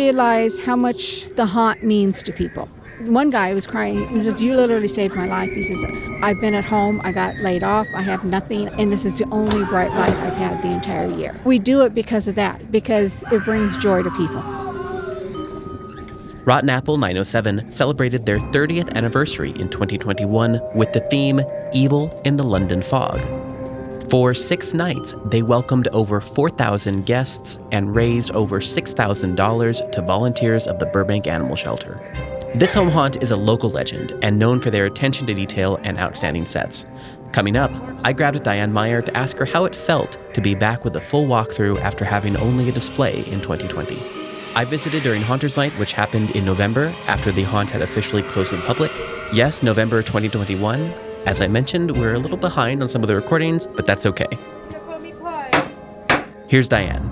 realize how much the haunt means to people. One guy was crying. He says, You literally saved my life. He says, I've been at home. I got laid off. I have nothing. And this is the only bright light I've had the entire year. We do it because of that, because it brings joy to people. Rotten Apple 907 celebrated their 30th anniversary in 2021 with the theme Evil in the London Fog. For six nights, they welcomed over 4,000 guests and raised over $6,000 to volunteers of the Burbank Animal Shelter. This home haunt is a local legend and known for their attention to detail and outstanding sets. Coming up, I grabbed Diane Meyer to ask her how it felt to be back with a full walkthrough after having only a display in 2020. I visited during Haunters Night, which happened in November after the haunt had officially closed to the public. Yes, November 2021. As I mentioned, we're a little behind on some of the recordings, but that's okay. Here's Diane.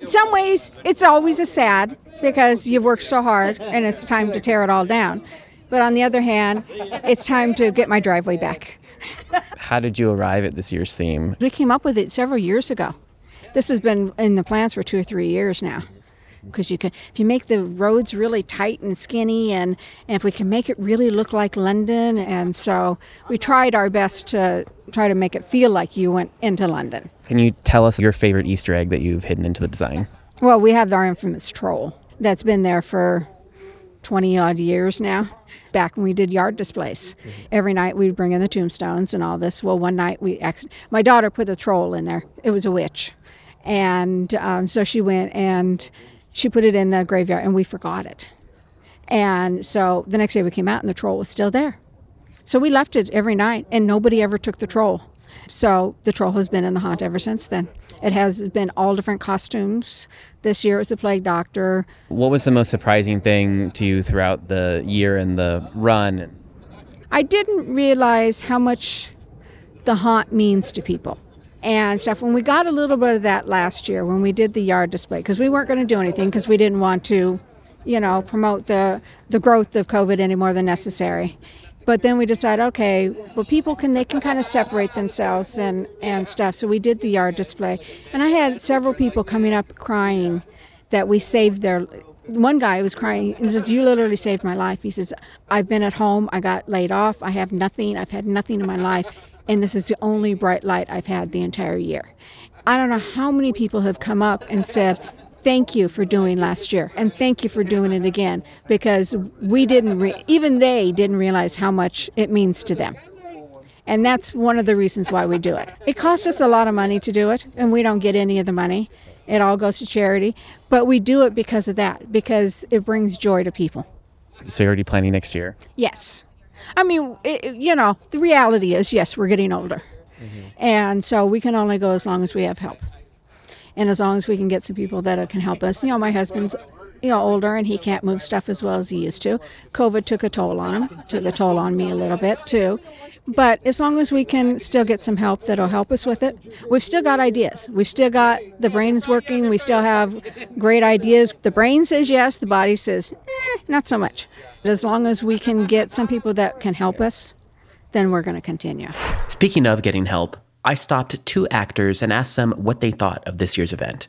In some ways, it's always a sad because you've worked so hard and it's time to tear it all down. But on the other hand, it's time to get my driveway back. How did you arrive at this year's theme? We came up with it several years ago. This has been in the plans for two or three years now. Because you can, if you make the roads really tight and skinny, and, and if we can make it really look like London, and so we tried our best to try to make it feel like you went into London. Can you tell us your favorite Easter egg that you've hidden into the design? Well, we have our infamous troll that's been there for 20 odd years now. Back when we did yard displays, mm-hmm. every night we'd bring in the tombstones and all this. Well, one night we, actually, my daughter put a troll in there. It was a witch, and um, so she went and she put it in the graveyard, and we forgot it. And so the next day we came out, and the troll was still there. So we left it every night, and nobody ever took the troll. So the troll has been in the haunt ever since then. It has been all different costumes. This year it was a plague doctor. What was the most surprising thing to you throughout the year and the run? I didn't realize how much the haunt means to people and stuff. When we got a little bit of that last year when we did the yard display, because we weren't going to do anything because we didn't want to, you know, promote the, the growth of COVID any more than necessary. But then we decided, okay, well, people can they can kind of separate themselves and and stuff. So we did the yard display, and I had several people coming up crying that we saved their. One guy was crying. He says, "You literally saved my life." He says, "I've been at home. I got laid off. I have nothing. I've had nothing in my life, and this is the only bright light I've had the entire year." I don't know how many people have come up and said, thank you for doing last year and thank you for doing it again because we didn't re- even they didn't realize how much it means to them. And that's one of the reasons why we do it. It costs us a lot of money to do it and we don't get any of the money. It all goes to charity. But we do it because of that because it brings joy to people. So you're already planning next year? Yes i mean it, you know the reality is yes we're getting older mm-hmm. and so we can only go as long as we have help and as long as we can get some people that can help us, you know, my husband's you know older and he can't move stuff as well as he used to. COVID took a toll on him, took a toll on me a little bit too. But as long as we can still get some help that'll help us with it, we've still got ideas. We've still got the brains working. We still have great ideas. The brain says yes, the body says eh, not so much. But as long as we can get some people that can help us, then we're going to continue. Speaking of getting help, I stopped two actors and asked them what they thought of this year's event.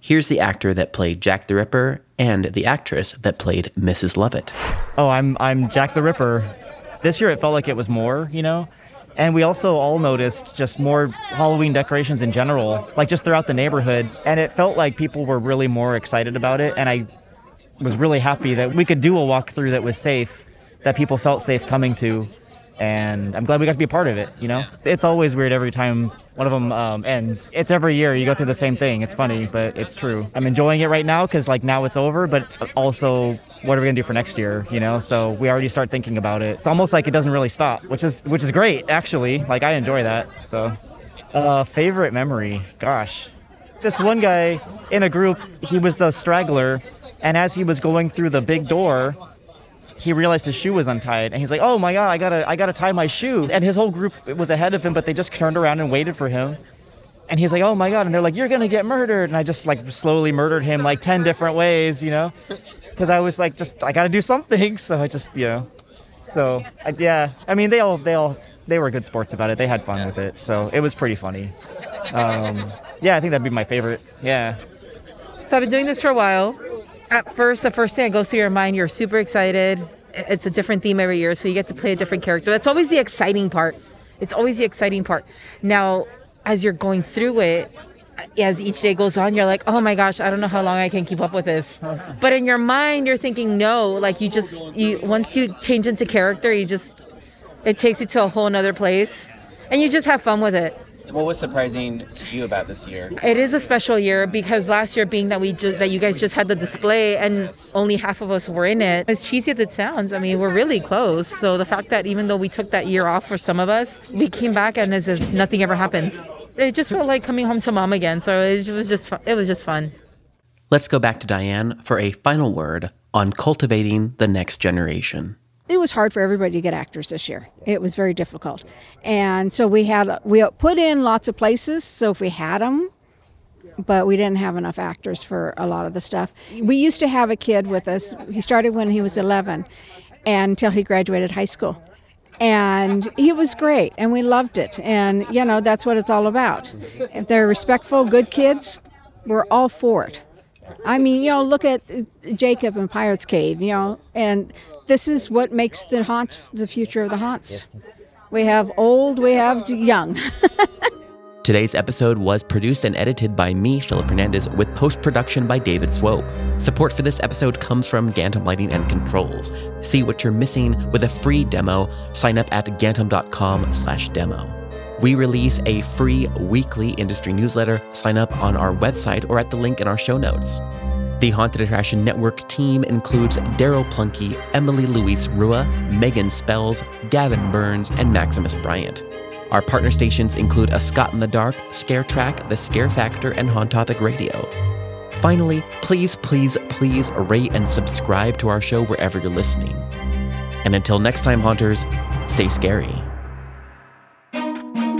Here's the actor that played Jack the Ripper and the actress that played Mrs. Lovett. Oh, I'm I'm Jack the Ripper. This year it felt like it was more, you know. And we also all noticed just more Halloween decorations in general, like just throughout the neighborhood. And it felt like people were really more excited about it. And I was really happy that we could do a walkthrough that was safe, that people felt safe coming to and I'm glad we got to be a part of it. You know, it's always weird every time one of them um, ends. It's every year you go through the same thing. It's funny, but it's true. I'm enjoying it right now because like now it's over, but also what are we gonna do for next year? You know, so we already start thinking about it. It's almost like it doesn't really stop, which is which is great actually. Like I enjoy that. So, uh, favorite memory, gosh, this one guy in a group, he was the straggler, and as he was going through the big door he realized his shoe was untied and he's like, "Oh my god, I gotta I gotta tie my shoe." And his whole group was ahead of him, but they just turned around and waited for him. And he's like, "Oh my god!" And they're like, "You're gonna get murdered!" And I just like slowly murdered him like ten different ways, you know, because I was like, just I gotta do something. So I just you know, so I, yeah, I mean they all they all they were good sports about it. They had fun with it, so it was pretty funny. Um, yeah, I think that'd be my favorite. Yeah. So I've been doing this for a while at first, the first thing that goes through your mind, you're super excited. It's a different theme every year, so you get to play a different character. That's always the exciting part. It's always the exciting part. Now, as you're going through it, as each day goes on, you're like, oh my gosh, I don't know how long I can keep up with this. But in your mind, you're thinking, no, like you just, you once you change into character, you just, it takes you to a whole nother place, and you just have fun with it. What was surprising to you about this year? It is a special year because last year, being that we ju- that you guys just had the display and only half of us were in it, as cheesy as it sounds, I mean, we're really close. So the fact that even though we took that year off for some of us, we came back and as if nothing ever happened. It just felt like coming home to mom again. So it was just fu- it was just fun. Let's go back to Diane for a final word on cultivating the next generation. It was hard for everybody to get actors this year. It was very difficult, and so we had we put in lots of places. So if we had them, but we didn't have enough actors for a lot of the stuff. We used to have a kid with us. He started when he was 11, and until he graduated high school. And he was great, and we loved it. And you know that's what it's all about. If they're respectful, good kids, we're all for it. I mean, you know, look at Jacob and Pirates Cave, you know, and this is what makes the haunts the future of the haunts. We have old, we have young. Today's episode was produced and edited by me, Philip Hernandez, with post production by David Swope. Support for this episode comes from Gantom Lighting and Controls. See what you're missing with a free demo. Sign up at gantom.com/slash demo. We release a free weekly industry newsletter. Sign up on our website or at the link in our show notes. The Haunted Attraction Network team includes Daryl Plunkey, Emily Louise Rua, Megan Spells, Gavin Burns, and Maximus Bryant. Our partner stations include A Scott in the Dark, Scare Track, The Scare Factor, and Haunt Topic Radio. Finally, please, please, please rate and subscribe to our show wherever you're listening. And until next time, Haunters, stay scary.